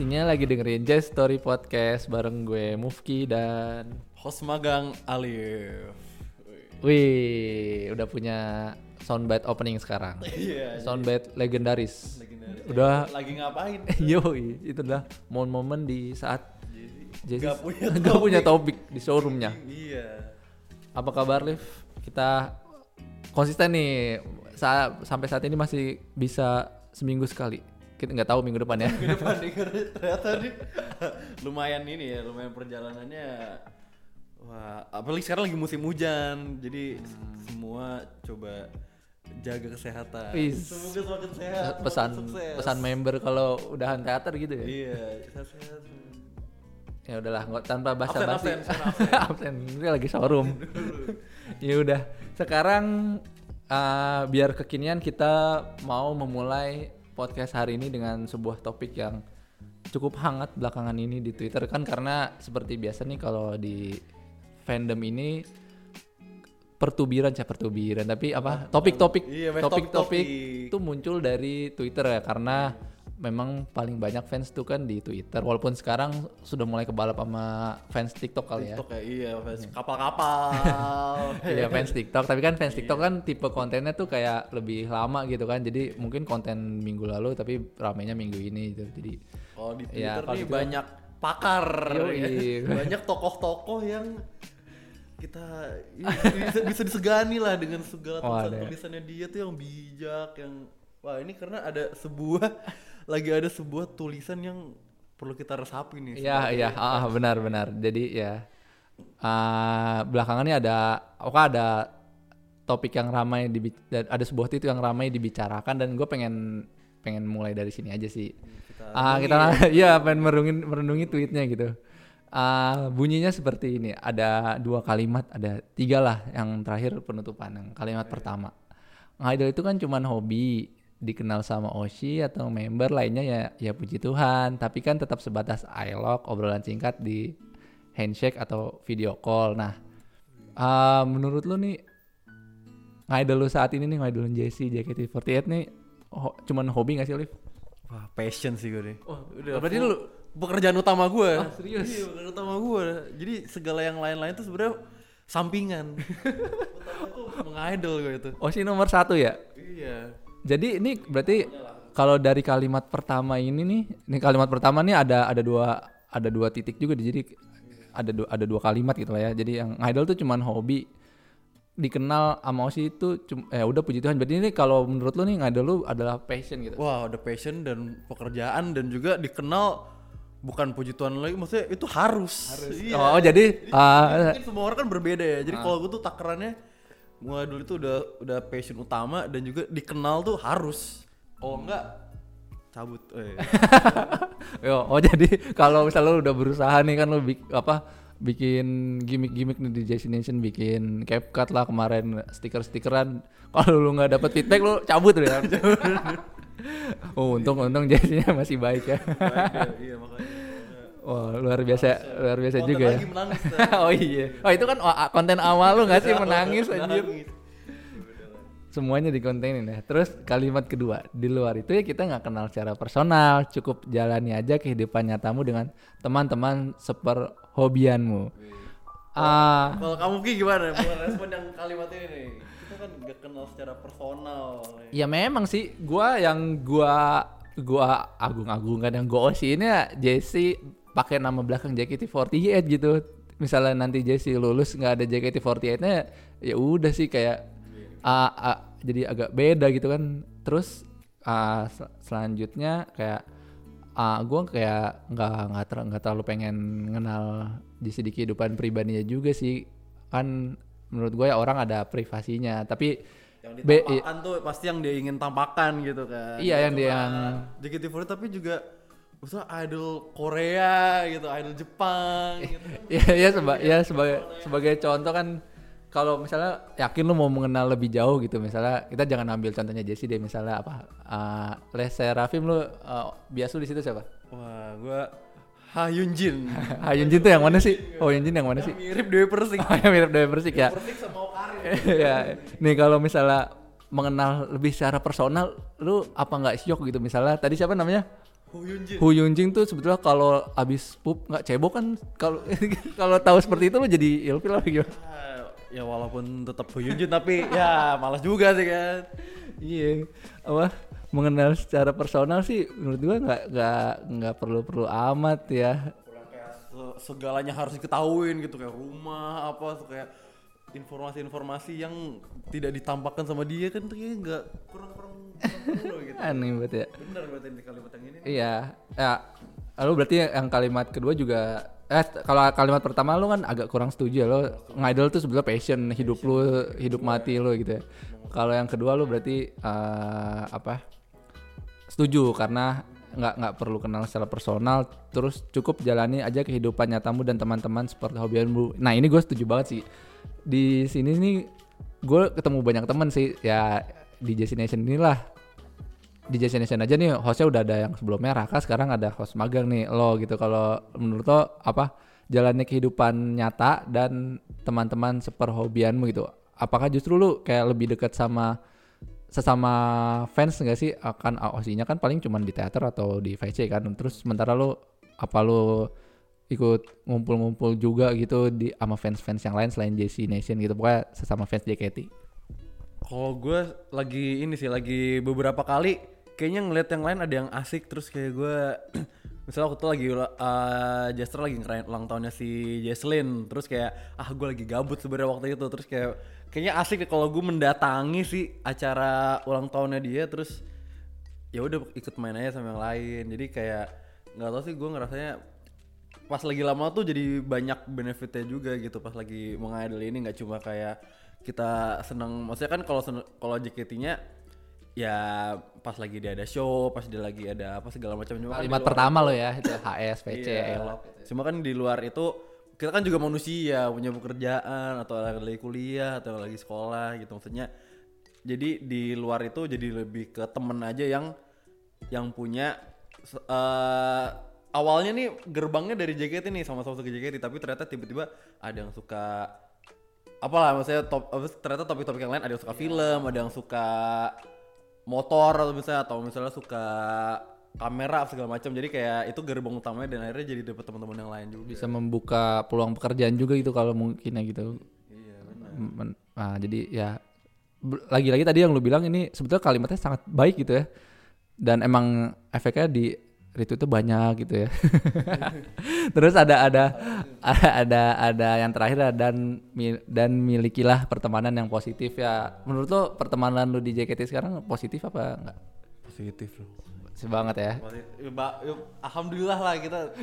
Pastinya lagi dengerin Jazz Story Podcast bareng gue Mufki dan Host magang Alif. Wih, udah punya soundbite opening sekarang. Iya. Soundbite legendaris. legendaris. Udah lagi ngapain? yo itu adalah momen-momen di saat Jazz Gak punya nggak punya topik di showroomnya. Iya. Apa kabar Liv? Kita konsisten nih Sa- sampai saat ini masih bisa seminggu sekali. Kita nggak tahu minggu depan ya. Ke depan karena ternyata nih lumayan ini ya, lumayan perjalanannya. Wah, apalagi sekarang lagi musim hujan, jadi semua coba jaga kesehatan. Semoga semakin sehat. pesan semakin sukses. pesan member kalau udahan teater gitu ya. Iya, sehat-sehat. ya udahlah nggak tanpa basa Absen, basi absen, absen, absen ini lagi showroom ya udah sekarang uh, biar kekinian kita mau memulai podcast hari ini dengan sebuah topik yang cukup hangat belakangan ini di Twitter kan karena seperti biasa nih kalau di fandom ini pertubiran ya pertubiran. Tapi apa? Topik-topik Iya, topik-topik topik-topik. itu muncul dari Twitter ya karena memang paling banyak fans tuh kan di Twitter walaupun sekarang sudah mulai kebalap sama fans TikTok kali ya. TikTok ya, iya, fans kapal-kapal. Iya fans TikTok, tapi kan fans TikTok kan tipe kontennya tuh kayak lebih lama gitu kan. Jadi mungkin konten minggu lalu tapi ramenya minggu ini gitu. Jadi Kalau di Twitter Iya, nih gitu. banyak pakar, Yoi. ya. banyak tokoh-tokoh yang kita ini bisa, bisa disegani lah dengan segala Oh, tulisan ada ya. tulisannya dia tuh yang bijak, yang wah ini karena ada sebuah lagi ada sebuah tulisan yang perlu kita resapi nih. Iya iya ah, benar benar. Jadi ya ah, belakangan ini ada oke ada topik yang ramai di ada sebuah titik yang ramai dibicarakan dan gue pengen pengen mulai dari sini aja sih. Kita Ah kita iya pengen merundungi merundungi tweetnya gitu. Ah bunyinya seperti ini. Ada dua kalimat, ada tiga lah yang terakhir penutupan. Yang kalimat pertama, ngidol itu kan cuman hobi, dikenal sama Oshi atau member lainnya ya ya puji Tuhan. Tapi kan tetap sebatas iLog, obrolan singkat di handshake atau video call. Nah, ah menurut lu nih ngidol lu saat ini nih ngidolin Jesse, JKT48 nih ho- cuman hobi gak sih Liv? Wah, passion sih gue deh. Oh, udah. berarti lu pekerjaan utama gue. Ah, serius? Iya, pekerjaan utama gue. Jadi segala yang lain-lain tuh sebenarnya sampingan. utama tuh mengidol gue itu. Oshi nomor satu ya? Iya. Jadi ini berarti kalau dari kalimat pertama ini nih, ini kalimat pertama nih ada ada dua ada dua titik juga jadi ada dua, ada dua kalimat gitu lah ya. Jadi yang idol tuh cuman hobi dikenal sama Oshi itu cum, eh udah puji Tuhan. Berarti ini kalau menurut lu nih idol lu adalah passion gitu. Wah, ada passion dan pekerjaan dan juga dikenal bukan puji Tuhan lagi, maksudnya itu harus. Iya. Oh, oh, jadi ah, Mungkin semua orang kan berbeda ya. Jadi kalau gue tuh takarannya mulai dulu itu udah udah passion utama dan juga dikenal tuh harus. Oh enggak cabut. Eh. Yo, oh jadi kalau misalnya lu udah berusaha nih kan lu bik, apa bikin gimmick-gimmick nih di Jazzy Nation bikin CapCut lah kemarin stiker-stikeran kalau lu nggak dapet feedback lu cabut deh oh untung untung Jazzy-nya masih baik ya Baik ya, iya makanya. Wah luar biasa luar biasa Konten juga ya menangis. oh iya oh itu kan wa- konten awal lu nggak sih menangis anjir semuanya dikontenin ya. Terus kalimat kedua, di luar itu ya kita nggak kenal secara personal, cukup jalani aja kehidupan nyatamu dengan teman-teman seperhobianmu. Ah, Kalau kamu Ki gimana? Respon yang kalimat ini nih. Kita kan gak kenal secara personal. ya memang sih, gua yang gua gua agung-agungkan yang gua osin ya Jesse pakai nama belakang JKT48 gitu. Misalnya nanti Jesse lulus nggak ada JKT48-nya, ya udah sih kayak ah, ah, jadi agak beda gitu kan. Terus ah, sel- selanjutnya kayak ah gue kayak nggak nggak ter- nggak terlalu pengen kenal Jesse di kehidupan pribadinya juga sih kan menurut gue ya orang ada privasinya tapi Yang Be- ditampakkan tuh pasti yang dia ingin tampakkan gitu kan. Iya, yang dia Cuma yang- JKT48 tapi juga maksudnya idol Korea gitu, idol Jepang gitu. ya ya seba ya sebagai sebagai contoh kan kalau misalnya yakin lu mau mengenal lebih jauh gitu misalnya kita jangan ambil contohnya Jesse deh misalnya apa uh, Les Serafim lu uh, biasa di situ siapa Wah, gua Ha Yun Jin. Ah Yunjin tuh yang mana sih oh Yunjin yang mana sih Mirip Dewi Persik. oh yang mirip Dewi Persik ya Persik sama Okarin. ya nih kalau misalnya mengenal lebih secara personal lu apa nggak syok gitu misalnya tadi siapa namanya Hu Yunjin. Hu Yunjing tuh sebetulnya kalau abis pup nggak cebok kan kalau kalau tahu seperti itu lu jadi ilfil apa gimana? Ah, ya walaupun tetap Hu Yunjin tapi ya malas juga sih kan. Iya apa mengenal secara personal sih menurut gua nggak nggak nggak perlu perlu amat ya. Kayak se- segalanya harus diketahuin gitu kayak rumah apa tuh kayak informasi-informasi yang tidak ditampakkan sama dia kan kayaknya nggak kurang kurang perlu gitu. Aneh banget ya. Bener berarti di kalimat yang ini. Iya, ya. Lalu berarti yang kalimat kedua juga eh kalau kalimat pertama lu kan agak kurang setuju ya lo ngidol tuh sebenarnya passion hidup lu hidup mati lu gitu ya. Kalau yang kedua lu berarti eh, apa? Setuju karena nggak nggak perlu kenal secara personal terus cukup jalani aja kehidupan nyatamu dan teman-teman seperti hobianmu. Nah, ini gue setuju banget sih. Di sini nih gue ketemu banyak teman sih. Ya di Jesse Nation inilah. Di Jesse Nation aja nih hostnya udah ada yang sebelumnya. Raka sekarang ada host magang nih lo gitu. Kalau menurut lo apa jalannya kehidupan nyata dan teman-teman seperhobianmu gitu apakah justru lu kayak lebih dekat sama sesama fans nggak sih? Akan OC-nya kan paling cuman di teater atau di VC kan. Terus sementara lu apa lu ikut ngumpul-ngumpul juga gitu di sama fans-fans yang lain selain JC Nation gitu. Pokoknya sesama fans JKT Kalau gue lagi ini sih lagi beberapa kali kayaknya ngeliat yang lain ada yang asik. Terus kayak gue misalnya waktu itu lagi uh, Jester lagi ngerayain ulang tahunnya si Jesslyn terus kayak ah gue lagi gabut sebenarnya waktu itu. Terus kayak kayaknya asik kalau gue mendatangi sih acara ulang tahunnya dia. Terus ya udah ikut main aja sama yang lain. Jadi kayak nggak tahu sih gue ngerasanya pas lagi lama tuh jadi banyak benefitnya juga gitu pas lagi mengidol ini nggak cuma kayak kita seneng maksudnya kan kalau kalau JKT-nya ya pas lagi dia ada show pas dia lagi ada apa segala macam cuma kan kalimat luar- pertama lo ya itu HS VC Iya. elok cuma kan di luar itu kita kan juga manusia punya pekerjaan atau lagi kuliah atau lagi sekolah gitu. Maksudnya jadi di luar itu jadi lebih ke temen aja yang yang punya eh, awalnya nih gerbangnya dari JKT nih sama-sama suka JKT tapi ternyata tiba-tiba ada yang suka apalah maksudnya top ternyata topik-topik yang lain ada yang suka film ada yang suka motor atau misalnya atau misalnya suka kamera segala macam. Jadi kayak itu gerbang utamanya dan akhirnya jadi dapet teman-teman yang lain juga. Bisa membuka peluang pekerjaan juga gitu kalau mungkin ya gitu. Iya benar. Nah, jadi ya lagi-lagi tadi yang lu bilang ini sebetulnya kalimatnya sangat baik gitu ya. Dan emang efeknya di retweet itu banyak gitu ya. Terus ada ada ada ada ada yang terakhir dan dan milikilah pertemanan yang positif ya. Menurut lo pertemanan lu di JKT sekarang positif apa enggak? Positif loh. Positif banget ya. Alhamdulillah lah kita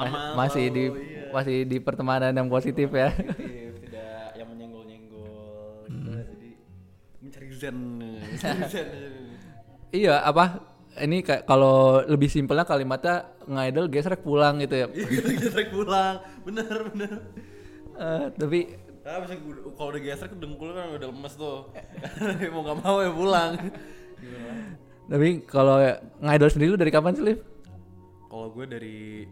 aman masih di iya. masih di pertemanan yang positif ya. Positif, tidak yang menyenggol-nyenggol gitu jadi mencari zen mencari zen. Iya apa ini kayak kalau lebih simpelnya kalimatnya ngidol gesrek pulang gitu ya. gitu gesrek pulang bener bener Eh, tapi Nah, bisa kalau udah gesrek dengkul kan udah lemes tuh mau nggak mau ya pulang Gimana? tapi kalau ngidol sendiri lu dari kapan sih, Liv? kalau gue dari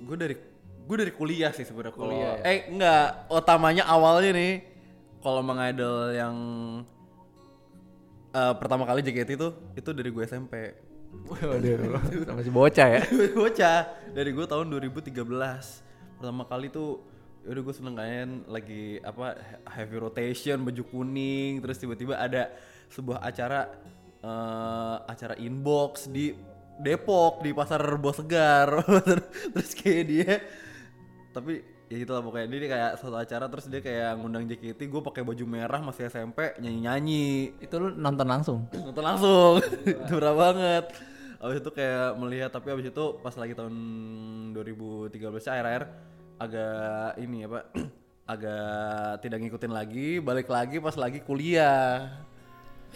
gue dari gue dari kuliah sih sebenarnya kalau Kuliah ya? eh enggak utamanya awalnya nih kalau mengidol yang eh, pertama kali JKT itu itu dari gue SMP Waduh, masih bocah ya. bocah. Dari gue tahun 2013 pertama kali tuh udah gue seneng kan lagi apa heavy rotation baju kuning terus tiba-tiba ada sebuah acara eh, acara inbox di Depok di pasar Rebo Segar. Terus kayak dia tapi ya gitu lah pokoknya. Dia kayak suatu acara terus dia kayak ngundang JKT gue pakai baju merah masih SMP nyanyi nyanyi Itu lu nonton langsung. nonton langsung. Itu berapa banget. Abis itu kayak melihat tapi abis itu pas lagi tahun 2013 akhir akhir agak ini apa agak tidak ngikutin lagi balik lagi pas lagi kuliah.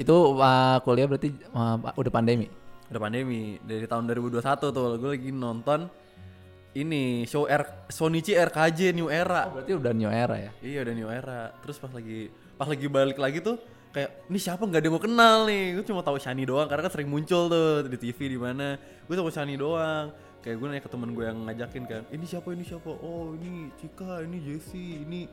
Itu uh, kuliah berarti uh, udah pandemi. udah pandemi dari tahun 2021 tuh gue lagi nonton ini show R Sonichi RKJ New Era Oh, berarti udah new era ya. Iya udah new era. Terus pas lagi pas lagi balik lagi tuh kayak ini siapa nggak ada yang mau kenal nih. Gue cuma tahu Shani doang karena kan sering muncul tuh di TV di mana. Gue tahu Shani doang. Kayak gue nanya ke temen gue yang ngajakin kan, ini siapa ini siapa? Oh ini Cika, ini Jesse, ini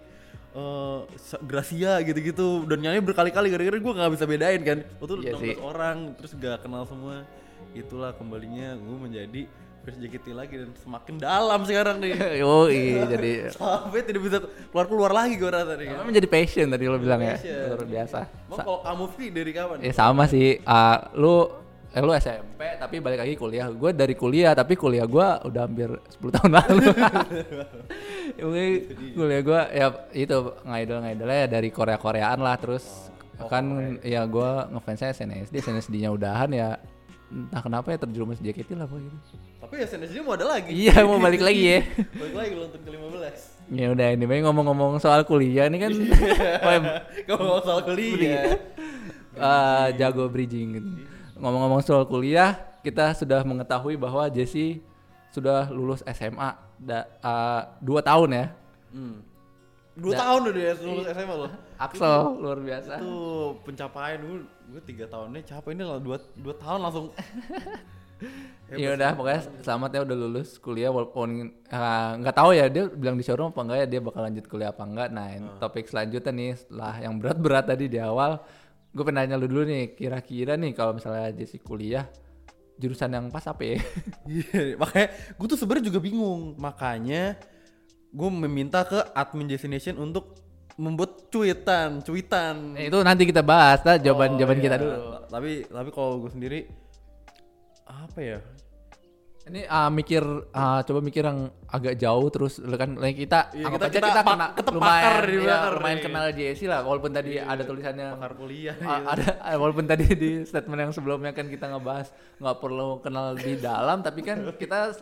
Sa- Gracia gitu-gitu dan nyanyi berkali-kali gara-gara gue nggak bisa bedain kan waktu itu Iya 16 sih. orang terus gak kenal semua itulah kembalinya gue menjadi JKT lagi dan semakin dalam sekarang nih. Oh iya jadi sampai tidak bisa keluar-keluar lagi gue rasa nih kan? Namanya menjadi passion tadi lo bilang ya. Passion. luar biasa. Emang kalau kamu Vi dari kapan? ya sama sih. Ah, lu eh, lu SMP tapi balik lagi kuliah. Gue dari kuliah tapi kuliah gue udah hampir 10 tahun lalu. Ya, mungkin kuliah gue ya itu ngaidol ngaidolnya ya dari Korea Koreaan lah terus. Kan ya gue ngefansnya SNSD SNSD nya udahan ya entah kenapa ya terjerumus JKT lah apa gitu Tapi ya SNSD mau ada lagi. Iya mau balik lagi ya. Balik lagi untuk ke-15 ya udah ini baik ngomong-ngomong soal kuliah ini kan. Kamu mau soal kuliah. Eh, jago bridging gitu. Ngomong-ngomong soal kuliah, kita sudah mengetahui bahwa Jesse sudah lulus SMA da, eh, dua tahun ya. hmm. Dua tahun udah lulus SMA loh Axel luar biasa. Itu pencapaian dulu Gue tiga tahunnya capek ini lah dua, dua tahun langsung Ya udah pokoknya selamat ya udah lulus kuliah walaupun eh, nggak tahu ya dia bilang di showroom apa enggak ya dia bakal lanjut kuliah apa enggak. Nah, ini topik selanjutnya nih setelah yang berat-berat tadi di awal, gue pengen nanya lu dulu nih, kira-kira nih kalau misalnya Jesse kuliah jurusan yang pas apa ya? Iya, makanya gue tuh sebenarnya juga bingung. Makanya gue meminta ke admin Destination untuk membuat cuitan, cuitan. Nah, itu nanti kita bahas, nah, jawaban Oh, jawaban iya. kita dulu. Tapi tapi kalau gue sendiri apa ya? Ini ah, mikir ah, coba mikir yang agak jauh terus kan like kita Iya, kita- aja kita kita, kena lumayan di iya, bakar lumayan nih. Iya. kenal JSC lah walaupun tadi ada tulisannya Pakar kuliah. ah, iya. ada walaupun tadi di statement yang sebelumnya kan kita ngebahas nggak perlu kenal di dalam tapi kan kita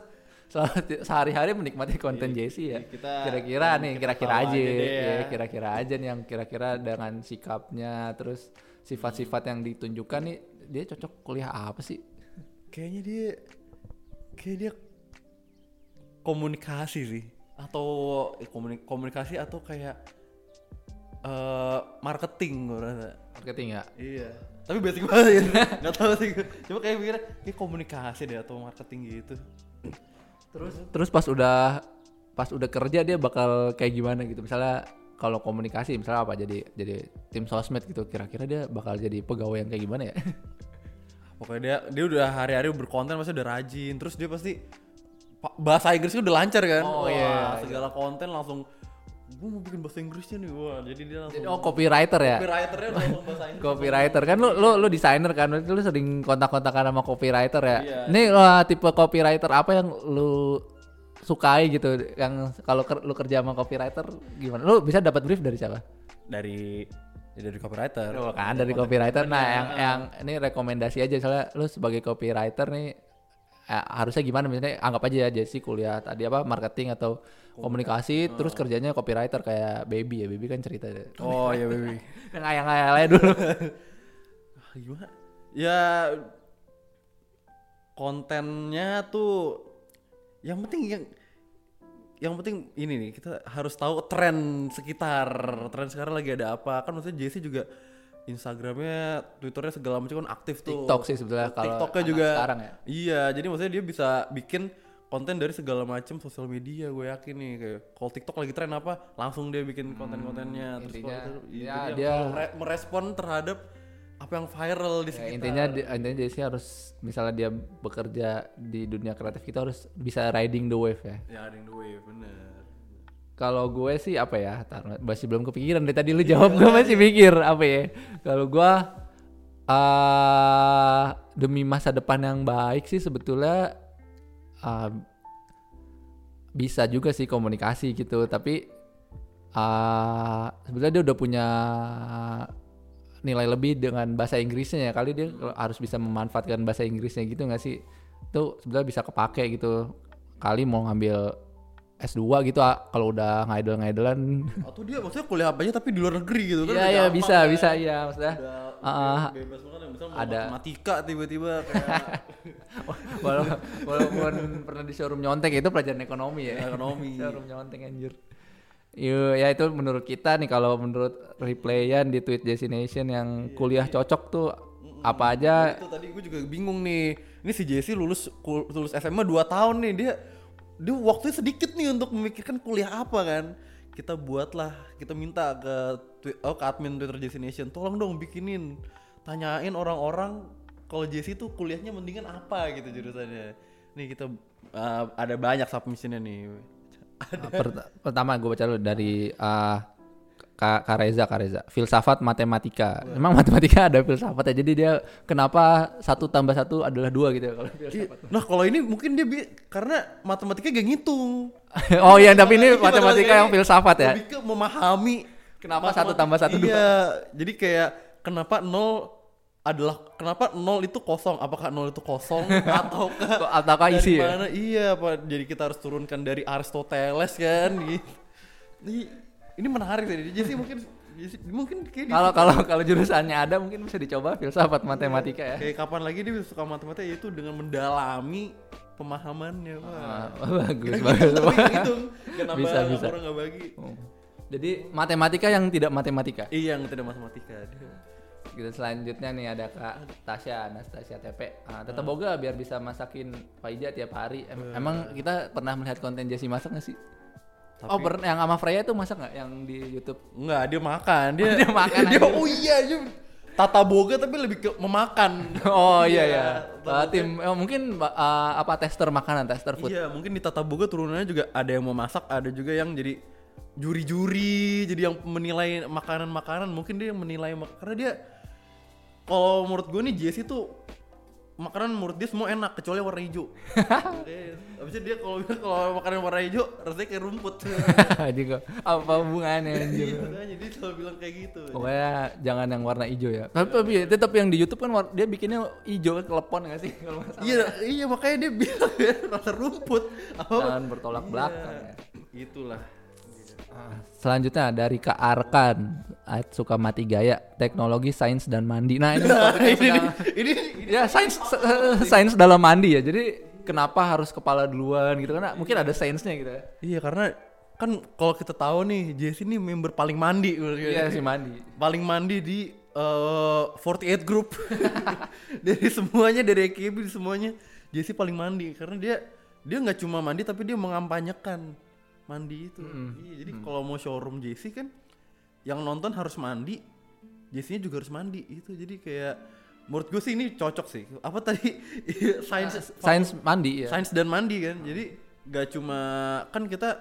sehari-hari menikmati konten JC ya. iya, Kira-kira nih, kira-kira tahu aja, ya. ya, kira-kira aja nih yang kira-kira dengan sikapnya terus sifat-sifat yang ditunjukkan nih dia cocok kuliah apa sih? Kayaknya dia kayak dia komunikasi sih atau eh, komuni- komunikasi atau kayak eh marketing gue rasa. Marketing ya? Iya. Tapi basic banget ya. Gak tau sih. Coba kayak mikirnya kayak komunikasi deh atau marketing gitu. Terus terus pas udah pas udah kerja dia bakal kayak gimana gitu. Misalnya kalau komunikasi misalnya apa jadi jadi tim sosmed gitu kira-kira dia bakal jadi pegawai yang kayak gimana ya? Pokoknya dia dia udah hari-hari berkonten pasti udah rajin. Terus dia pasti pa- bahasa Inggrisnya udah lancar kan. Oh, Wah, iya. segala konten langsung gue mau bikin bahasa Inggrisnya nih wah jadi dia langsung Jadi, oh copywriter ya? copywriternya udah bahasa Inggris Copywriter kan lu lu lu desainer kan lu sering kontak-kontakan sama copywriter ya. Iya. Ini wah, tipe copywriter apa yang lu sukai gitu yang kalau ker- lu kerja sama copywriter gimana? Lu bisa dapat brief dari siapa? dari ya dari copywriter Oh, kan dari copywriter. Nah, yang yang ini rekomendasi aja soalnya lu sebagai copywriter nih eh, harusnya gimana? Misalnya anggap aja ya Jesse kuliah tadi apa marketing atau komunikasi terus kerjanya copywriter kayak baby ya baby kan cerita oh iya baby. Yang ayang ayang dulu. Gimana? Ya kontennya tuh yang penting yang yang penting ini nih kita harus tahu tren sekitar tren sekarang lagi ada apa. Kan maksudnya Jesse juga Instagramnya, Twitternya segala macam kan aktif tuh. TikTok sih sebenarnya kalau TikToknya anak juga. sekarang ya. Iya, jadi maksudnya dia bisa bikin konten dari segala macam sosial media gue yakin nih kayak kalau TikTok lagi tren apa langsung dia bikin konten-kontennya terus intinya, kalau itu- ya, jadi dia- langsung mere- merespon terhadap apa yang viral di Ya, sekitar. intinya di- intinya Jesse harus misalnya dia bekerja di dunia kreatif kita harus bisa riding the wave ya. ya yang the wave bener. Kalau gue sih apa ya? Tar, masih belum kepikiran dari tadi lu jawab gue masih mikir apa ya? Kalau gue eh demi masa depan yang baik sih sebetulnya eh, bisa juga sih komunikasi gitu, tapi eh sebetulnya dia udah punya nilai lebih dengan bahasa Inggrisnya ya kali dia harus bisa memanfaatkan bahasa Inggrisnya gitu nggak sih? Itu sebenarnya bisa kepake gitu. Kali mau ngambil S2 gitu ah, kalau udah ngaidol-ngaidolan. Atau dia maksudnya kuliah apa aja tapi di luar negeri gitu kan. Iya iya bisa kan. bisa iya maksudnya. Udah, Ah, udah bebas banget ya. Misalnya ada. matematika tiba-tiba kayak Walau- walaupun pernah di showroom nyontek itu pelajaran ekonomi ya. ekonomi. showroom nyontek anjir. Yo, ya itu menurut kita nih kalau menurut replayan di Tweet Destination yang kuliah cocok tuh apa aja itu tadi gue juga bingung nih. Ini si Jesse lulus lulus SMA 2 tahun nih dia dia waktunya sedikit nih untuk memikirkan kuliah apa kan. kita buatlah kita minta ke oh, ke admin Twitter JC Nation tolong dong bikinin tanyain orang-orang kalau JC tuh kuliahnya mendingan apa gitu jurusannya nih kita uh, ada banyak submissionnya nih Uh, per- pertama gue baca dulu dari uh, Kak Reza, Kak Reza. Filsafat matematika. Memang matematika ada filsafat ya. Jadi dia kenapa satu tambah satu adalah dua gitu ya kalau filsafat. nah kalau ini mungkin dia bi- karena matematika gak ngitung oh iya, tapi ini Iya, matematika yang filsafat ya. lebih ke memahami Kenapa satu tambah satu iya jadi kayak kenapa nol adalah kenapa nol itu kosong apakah nol itu kosong atau Ataukah isi ya? mana iya apa jadi kita harus turunkan dari Aristoteles kan gitu ini, menarik sih jadi mungkin mungkin Kalau kalau kalau jurusannya ada mungkin bisa dicoba filsafat matematika ya. kayak kapan lagi dia bisa suka matematika itu dengan mendalami pemahamannya Ah, wah bagus bagus. gitu, ngitung. Kenapa Bisa, bisa. orang nggak bagi Oh. Jadi matematika yang tidak matematika. iya yang tidak matematika Gitu selanjutnya nih ada Kak Tasya, Anastasia TP. Ah, tetap boga biar bisa masakin Faija tiap hari. Em- Emang kita pernah melihat konten Jesse masak nggak sih? Oh, pernah yang sama Freya tuh masak nggak yang di YouTube? Enggak, dia makan. Dia, Dia makan dia aja. oh iya, dia tata boga tapi lebih ke memakan. Oh iya ya. tata boga. tim eh, mungkin uh, apa tester makanan, tester food. Iya, mungkin di tata boga turunannya juga ada yang mau masak, ada juga yang jadi juri-juri, jadi yang menilai makanan-makanan. Mungkin dia yang menilai karena dia kalau menurut gue nih Jesse tuh makanan menurut dia semua enak kecuali warna hijau. Habisnya dia kalau kalau makanan warna hijau rasanya kayak rumput. Juga apa hubungannya anjir? Iya, makanya dia selalu bilang kayak gitu. Pokoknya jangan yang warna hijau ya. Tapi, tapi tetap yang di YouTube kan dia bikinnya hijau kan kelepon gak sih kalau. Iya, iya makanya dia bilang ya, rasa rumput. Apa? Jangan bertolak belakang ya. Itulah. Selanjutnya dari Kak Arkan, Ait suka mati gaya, teknologi, sains dan mandi. Nah ini yang ini, sedang- ini, ya sains eh, sains dalam mandi ya. Jadi kenapa harus kepala duluan gitu karena mungkin ada sainsnya gitu ya. Iya karena kan kalau kita tahu nih Jesse ini member paling mandi Iya si mandi. paling mandi di eh 48 group dari semuanya dari AKB semuanya Jesse paling mandi karena dia dia nggak cuma mandi tapi dia mengampanyekan mandi itu. Iya, jadi kalau mau showroom Jesse kan yang nonton harus mandi Jesse-nya juga harus mandi itu jadi kayak menurut gue sih ini cocok sih. Apa tadi? Sains Sains mandi ya. sains dan mandi kan. Jadi gak cuma kan kita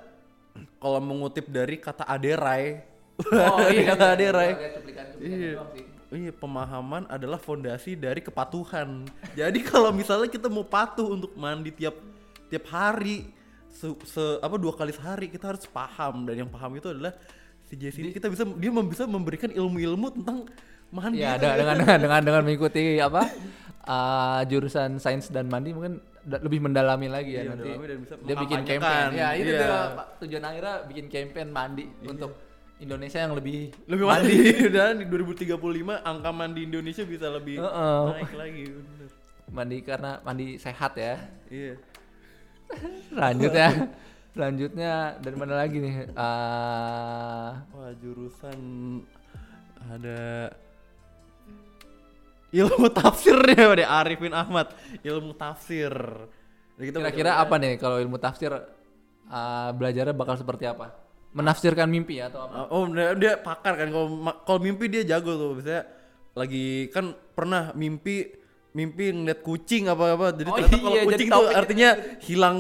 kalau mengutip dari kata aderai Oh iya kata aderai. Cuplikan-cuplikan iya. doang sih. iya pemahaman adalah fondasi dari kepatuhan. Jadi kalau misalnya kita mau patuh untuk mandi tiap tiap hari se, se- apa dua kali sehari kita harus paham dan yang paham itu adalah si Jesse ini kita bisa dia mem- bisa memberikan ilmu-ilmu tentang mandi itu ada dengan dengan dengan dengan mengikuti apa uh, jurusan sains dan mandi mungkin lebih mendalami lagi ya Iya, nanti. mendalami dan bisa Dia bikin campaign. Ya, itu dia Pak. tujuan akhirnya bikin campaign mandi untuk Indonesia yang lebih lebih mandi dan di 2035 angka mandi Indonesia bisa lebih Heeh. naik lagi bener. mandi karena mandi sehat ya. iya Selanjutnya selanjutnya dari mana lagi nih? Uh, wah jurusan ada ilmu tafsir ya ada Arifin Ahmad ilmu tafsir kira-kira apa nih kalau ilmu tafsir uh, belajarnya bakal seperti apa? Menafsirkan mimpi atau apa? Oh, dia, pakar kan kalau kalau mimpi dia jago tuh. Biasanya lagi kan pernah mimpi mimpi ngeliat kucing apa apa. Jadi Oh ternyata kalau iya, jadi kucing tuh artinya hilang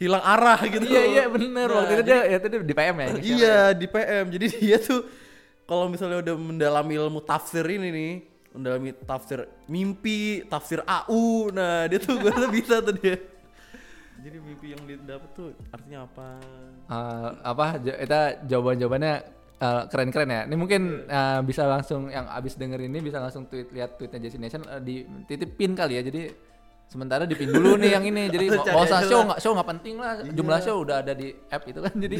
hilang arah gitu. Iya iya bener Nah, waktu itu dia ya, itu dia di PM ya. Iya di PM. Jadi dia tuh kalau misalnya udah mendalami ilmu tafsir ini nih, mendalami tafsir mimpi, tafsir AU. Nah, dia tuh gue rasa bisa tuh dia. Jadi mimpi yang dia dapet tuh artinya apa? Eh, apa kita jawaban jawabannya keren keren ya. Ini mungkin eh, bisa langsung yang abis denger ini bisa langsung tweet lihat tweetnya Jesse Nation eh, di titipin kali ya. Jadi sementara dipin dulu nih yang ini. Jadi nggak usah show nggak show nggak penting lah. Jumlah show udah ada di app itu kan. Jadi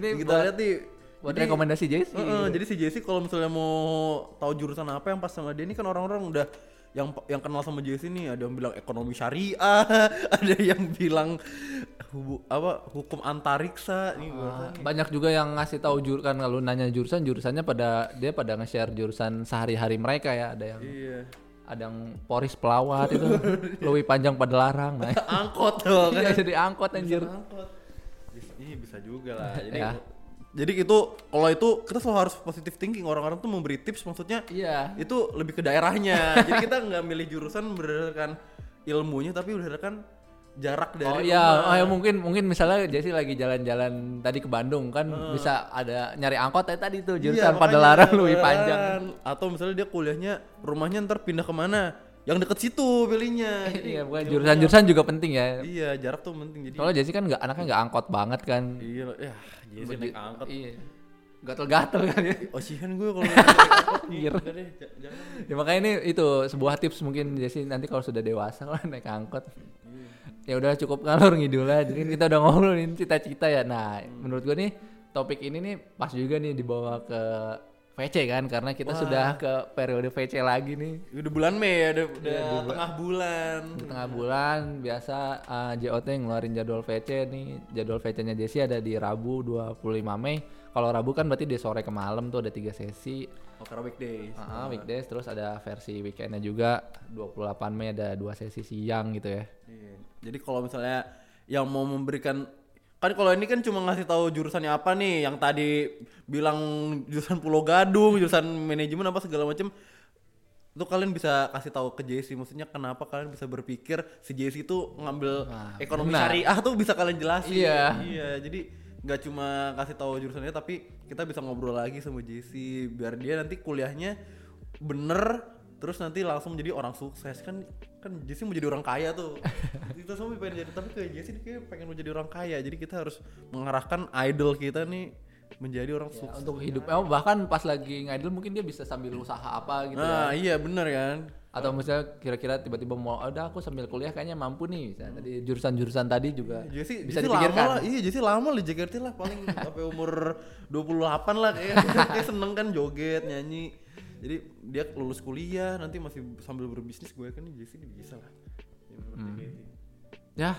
ini kita lihat nih. buat jadi- rekomendasi Jesse. Heeh, jadi si Jesse kalau misalnya mau tahu jurusan apa yang pas sama dia ini kan orang-orang udah yang yang kenal sama Jesse nih ada yang bilang ekonomi syariah, ada yang bilang hubu, apa hukum antariksa nih nih. banyak juga yang ngasih tahu jur kan kalau nanya jurusan jurusannya pada dia pada nge-share jurusan sehari-hari mereka ya ada yang Iya. ada yang poris pelawat itu lebih panjang pada larang nah Angkot tuh kan. iya jadi angkot anjir Angkot. Ini bisa juga lah. Jadi Ya. Jadi itu kalau itu kita selalu harus positive thinking. Orang-orang tuh memberi tips maksudnya Iya. itu lebih ke daerahnya. Jadi kita nggak milih jurusan berdasarkan ilmunya tapi berdasarkan jarak dari Oh rumah. iya, oh ya mungkin mungkin misalnya Jesse lagi jalan-jalan tadi ke Bandung kan bisa ada nyari angkot ya tadi tuh Iya, jurusan pada makanya, larang lebih panjang. Atau misalnya dia kuliahnya rumahnya ntar pindah ke mana? Yang deket situ pilihnya. Jadi Iya, bukan jurusan-jurusan juga penting ya. Iya jarak tuh penting. Jadi Soalnya Jesse kan nggak anaknya nggak angkot banget kan. iya ya jadi sih naik angkot. Iya. Gatel-gatel kan ya. Osihan gue kalau naik angkot nih. Iya. Deh. Ya makanya ini itu sebuah tips mungkin Jesse nanti kalau sudah dewasa kalau naik angkot. Ya udah cukup ngalur ngidul aja. Jadi kita udah ngobrolin cita-cita ya. Nah, menurut gua nih topik ini nih pas juga nih dibawa ke VC kan karena kita sudah ke periode VC lagi nih. Udah bulan Mei ya, udah, udah di tengah bulan. Di tengah bulan biasa uh, JOT ngeluarin jadwal VC nih. Jadwal VC-nya Jesse ada di Rabu 25 Mei. Kalau Rabu kan berarti di sore ke malam tuh ada tiga sesi. Oh, karena weekdays. Ah, weekdays terus ada versi weekendnya juga 28 Mei ada dua sesi siang gitu ya. Iya. Jadi kalau misalnya yang mau memberikan kan kalau ini kan cuma ngasih tahu jurusannya apa nih yang tadi bilang jurusan Pulau Gadung, jurusan manajemen apa segala macam itu kalian bisa kasih tahu ke JC maksudnya kenapa kalian bisa berpikir si JC itu ngambil Wah, ekonomi benar. syariah tuh bisa kalian jelasin Iya. iya jadi nggak cuma kasih tahu jurusannya tapi kita bisa ngobrol lagi sama JC biar dia nanti kuliahnya bener terus nanti langsung jadi orang sukses. Kan kan JC mau jadi orang kaya tuh. Kita semua pengen jadi tapi kayak dia kayak pengen mau jadi orang kaya. Jadi kita harus mengarahkan idol kita nih menjadi orang Ya, sukses. untuk hidup. Oh, bahkan pas lagi ngidol mungkin dia bisa sambil usaha apa gitu ya. nah iya bener kan? Atau misalnya kira-kira tiba-tiba mau "Oh, udah aku sambil kuliah kayaknya mampu nih. Misalnya tadi jurusan-jurusan tadi juga JC, bisa JC lama dipikirkan. lah, iya JC lama lah JKT lah. Paling sampai umur 28 lah kayak, kayak seneng kan joget, nyanyi Jadi dia lulus kuliah nanti masih sambil berbisnis gue kan JC bisa lah Hmm. Ya,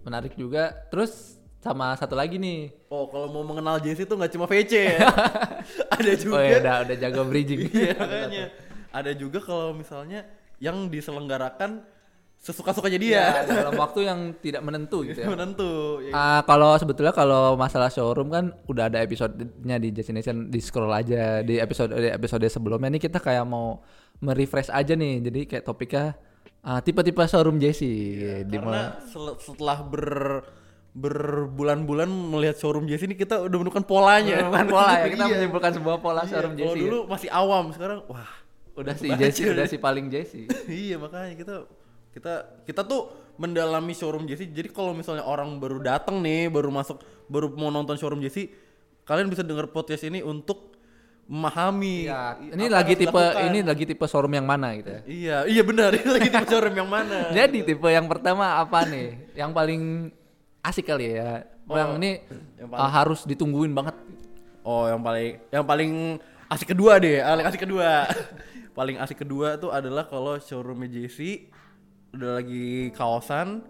menarik juga. Terus sama satu lagi nih. Oh kalau mau mengenal JC tuh nggak cuma VC ya Ada juga Oh ya udah udah jago bridging. Iya makanya Ada juga kalau misalnya yang diselenggarakan sesuka-sukanya dia Ya, dalam waktu yang tidak menentu gitu ya. Menentu ya. Ah, kalau sebetulnya kalau masalah showroom kan udah ada episodenya di Destination di scroll aja di episode di episode sebelumnya nih kita kayak mau merefresh aja nih jadi kayak topiknya ah, tipe-tipe showroom Jesse di Karena sel- setelah ber berbulan-bulan melihat showroom JC ini kita udah menemukan polanya. menemukan pola ya kita Iya. menyimpulkan sebuah pola Iya, showroom Kalau Jesse dulu masih awam, sekarang wah. udah si Jesse sih. udah si paling Jesse iya makanya kita kita kita tuh mendalami showroom JC. Jadi kalau misalnya orang baru datang nih, baru masuk, baru mau nonton showroom JC, kalian bisa dengar podcast ini untuk memahami. ya, ini lagi tipe dilakukan. ini lagi tipe showroom yang mana gitu ya Iya, iya benar. Ini lagi tipe showroom yang mana? jadi tipe yang pertama apa nih yang paling asik kali ya yang ini yang ah, harus ditungguin banget Oh, yang paling yang paling asik kedua deh, paling asik kedua. paling asik kedua tuh adalah kalau showroomnya JC udah lagi kawasan,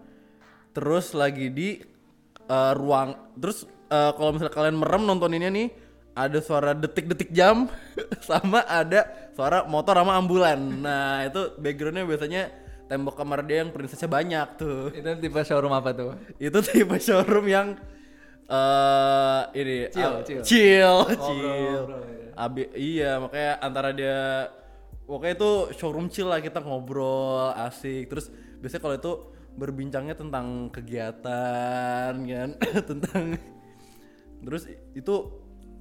terus lagi di eh, ruang, terus eh, kalau misalnya kalian merem nontoninnya nih, ada suara detik-detik jam, sama ada suara motor sama ambulan. Nah itu backgroundnya biasanya tembok kamar dia yang prinsesnya banyak tuh itu tipe showroom apa tuh itu tipe showroom yang eh ini Chill, ah, chill. chill, Ngobrol, chill. ngobrol, ya. Abi- iya makanya antara dia pokoknya itu showroom chill lah kita ngobrol asik. Terus biasanya kalau itu berbincangnya tentang kegiatan kan? Tentang terus itu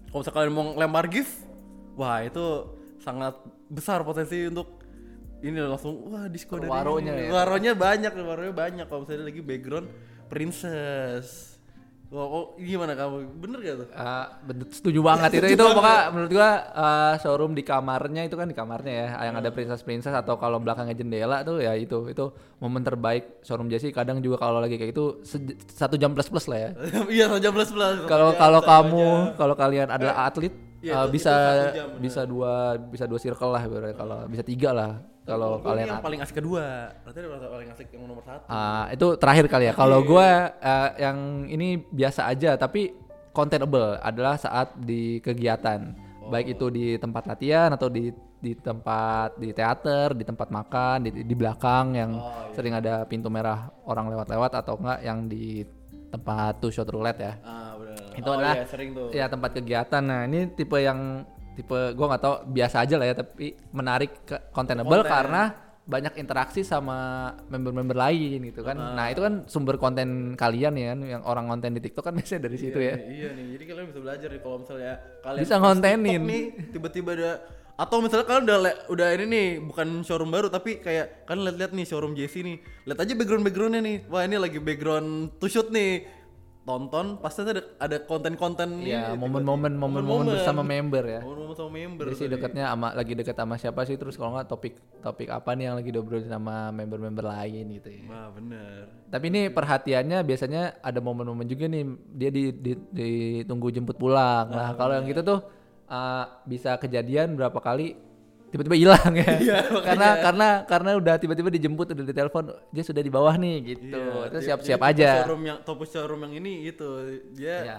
kalau misalnya kalian mau lempar gift wah itu sangat besar potensi untuk ini langsung wah diskon dari Waronya ya. waronya banyak waronya banyak. Kalau misalnya lagi background princess Wah, oh, gimana kamu? Bener gak tuh? Ah, bener, setuju banget. Itu itu pokoknya menurut gua ah, showroom di kamarnya itu kan di kamarnya ya yang ada princess princess atau kalau belakangnya jendela tuh ya itu itu momen terbaik showroom Jesse. Kadang juga kalau lagi kayak itu satu jam plus plus lah ya. Iya, satu jam plus plus. kalau kalau kamu kalau kalian adalah atlet Iya, ah, itu- bisa jam, bisa dua bisa dua circle lah kalau bisa tiga lah kalau kalian yang paling asik kedua. Berarti ada paling asik yang nomor satu. Ah, itu terakhir kali ya. Kalau gua eh, yang ini biasa aja tapi contentable adalah saat di kegiatan. Baik itu di tempat latihan atau di di tempat di teater, di tempat makan, di, di belakang yang sering ada pintu merah orang lewat-lewat atau enggak yang di tempat two shot roulette ya. Ah, bener. Itu oh, adalah iya, sering tuh. ya tempat kegiatan. Nah, ini tipe yang tipe gua nggak tahu biasa aja lah ya, tapi menarik ke contentable Konten. karena banyak interaksi sama member-member lain gitu kan. Nah, itu kan sumber konten kalian ya kan, yang orang konten di TikTok kan biasanya dari situ ya. Iya, Iya nih, jadi kalian bisa belajar nih kalau misalnya kalian Bisa ngontenin. Nih tiba-tiba ada atau misalnya kalian udah le- udah ini nih bukan showroom baru tapi kayak kalian lihat-lihat nih showroom JC nih lihat aja background backgroundnya nih wah ini lagi background to shoot nih tonton pasti ada ada konten-konten tiba-tiba. momen-momen momen-momen bersama member ya. momen-momen sama member Jadi sih dekatnya sama lagi deket sama siapa sih terus kalau nggak topik topik apa nih yang lagi diobrolin sama member-member lain gitu ya. wah bener Tapi ini perhatiannya biasanya ada momen-momen juga nih dia di, di- ditunggu jemput pulang. Nah, kalau yang gitu tuh uh, bisa kejadian berapa kali tiba-tiba hilang ya. Iya, karena karena karena udah tiba-tiba dijemput udah ditelepon dia sudah di bawah nih gitu. Iya, Itu siap-siap aja. showroom yang top showroom yang ini gitu dia Iya.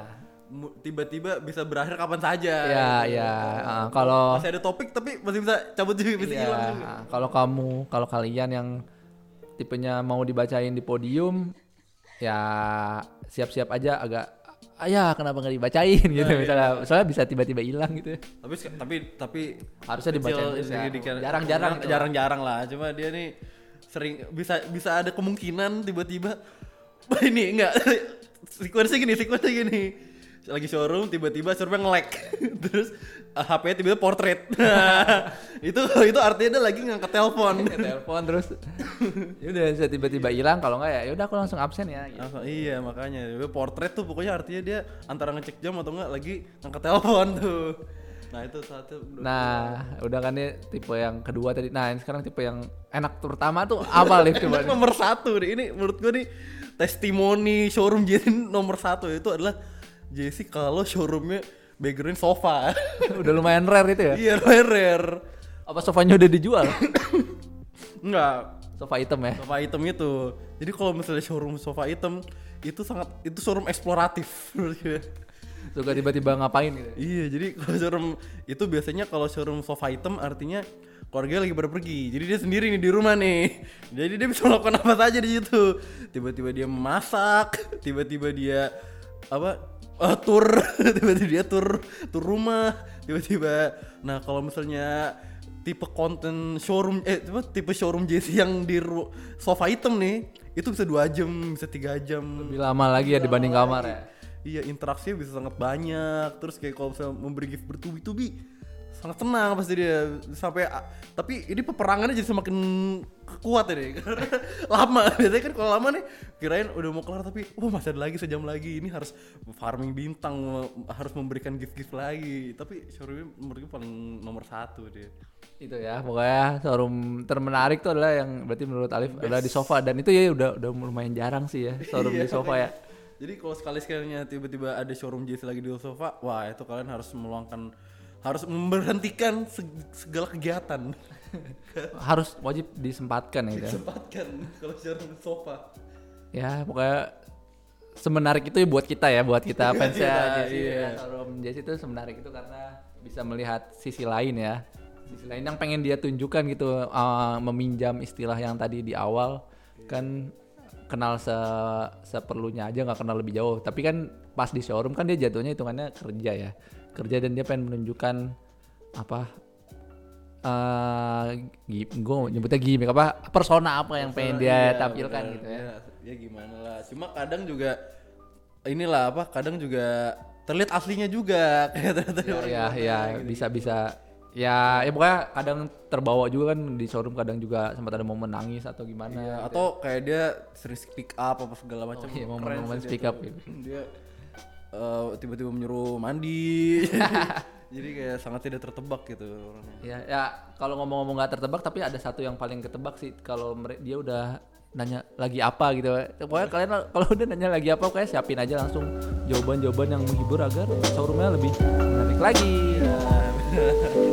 tiba-tiba bisa berakhir kapan saja Ya, gitu. ya. Uh, kalau masih ada topik tapi masih bisa cabut juga bisa Iya, hilang juga. kalau kamu, kalau kalian yang tipenya mau dibacain di podium, ya siap-siap aja agak, ayah kenapa nggak dibacain Nah, gitu iya. misalnya, soalnya bisa tiba-tiba hilang gitu. tapi tapi tapi Harusnya dibacain terus ya. Jarang-jarang jarang-jarang lah cuma dia nih sering bisa bisa ada kemungkinan tiba-tiba ini enggak sekuensnya gini sekuensnya gini lagi showroom tiba-tiba showroomnya nge-lag terus uh, HP-nya tiba-tiba portrait itu itu artinya dia lagi ngangkat telepon Telepon terus, ya udah bisa tiba-tiba hilang. Kalau nggak ya, ya udah aku langsung absen ya. Gitu. Langsung, iya makanya Dia portrait tuh pokoknya artinya dia antara ngecek jam atau enggak lagi ngangkat telepon tuh nah itu satu Nah, udah kan nih tipe yang kedua tadi. Nah, ini sekarang tipe yang enak pertama tuh apa lift coba? Nomor satu nih ini menurut gue nih testimoni showroom JC nomor satu itu adalah JC kalau showroomnya background sofa udah lumayan rare itu ya. iya rare rare Apa sofanya udah dijual? enggak Sofa item ya. sofa item itu jadi kalau misalnya showroom sofa item itu sangat itu showroom eksploratif Suka tiba-tiba ngapain gitu. Iya, jadi kalau showroom itu biasanya kalau showroom sofa item artinya keluarga lagi pada pergi. Jadi dia sendiri nih di rumah nih. Jadi dia bisa melakukan apa saja di situ. Tiba-tiba dia memasak, tiba-tiba dia apa? Eh, tur, tiba-tiba dia tur tur rumah, tiba-tiba. Nah, kalau misalnya tipe konten showroom eh apa, tipe showroom JC yang di sofa item nih, itu bisa dua jam, bisa tiga jam. Lebih lama lagi ya dibanding kamar ya. Iya interaksinya bisa sangat banyak Terus kayak kalau misalnya memberi gift bertubi-tubi Sangat tenang pasti dia. Sampai Tapi ini peperangannya jadi semakin kuat ini Karena lama Biasanya kan kalau lama nih Kirain udah mau kelar tapi Wah masih ada lagi sejam lagi. Ini harus farming bintang Harus memberikan gift-gift lagi. Tapi showroomnya menurut gue paling nomor satu dia. Itu ya pokoknya showroom termenarik tuh adalah yang berarti menurut Alif adalah di sofa. Dan itu ya udah udah lumayan jarang sih ya showroom di sofa ya. Jadi kalau sekali sekalinya tiba-tiba ada showroom JC lagi di sofa, wah itu kalian harus meluangkan harus memberhentikan seg- segala kegiatan. harus wajib disempatkan ya itu. Sempatkan kalau di sofa. ya pokoknya semenarik itu ya buat kita ya buat kita fansnya Iya, Jesse iya. ya. showroom Jesse itu semenarik itu karena bisa melihat sisi lain ya sisi lain yang pengen dia tunjukkan gitu uh, meminjam istilah yang tadi di awal kan kenal se seperlunya aja nggak kenal lebih jauh tapi kan pas di showroom kan dia jatuhnya hitungannya kerja ya kerja dan dia pengen menunjukkan apa eh gue nyebutnya gimmick apa persona apa yang pengen dia Iya, tampilkan benar. gitu ya Ya, ya gimana lah. Cuma kadang juga inilah apa? Kadang juga terlihat aslinya juga kayak ternyata ya orang ya, ya gitu. bisa bisa ya ya pokoknya kadang terbawa juga kan di showroom kadang juga sempat ada momen nangis atau gimana Iya, atau kayak dia sering speak up apa segala macam. iya, Keren momen-momen sih speak up gitu. Dia eh, tiba-tiba menyuruh mandi. Jadi kayak sangat tidak tertebak gitu orangnya. ya ya kalau ngomong-ngomong nggak tertebak tapi ada satu yang paling ketebak sih kalau dia udah nanya lagi apa gitu pokoknya kalian kalau udah nanya lagi apa kayak siapin aja langsung jawaban-jawaban yang menghibur agar showroomnya lebih menarik lagi Ya,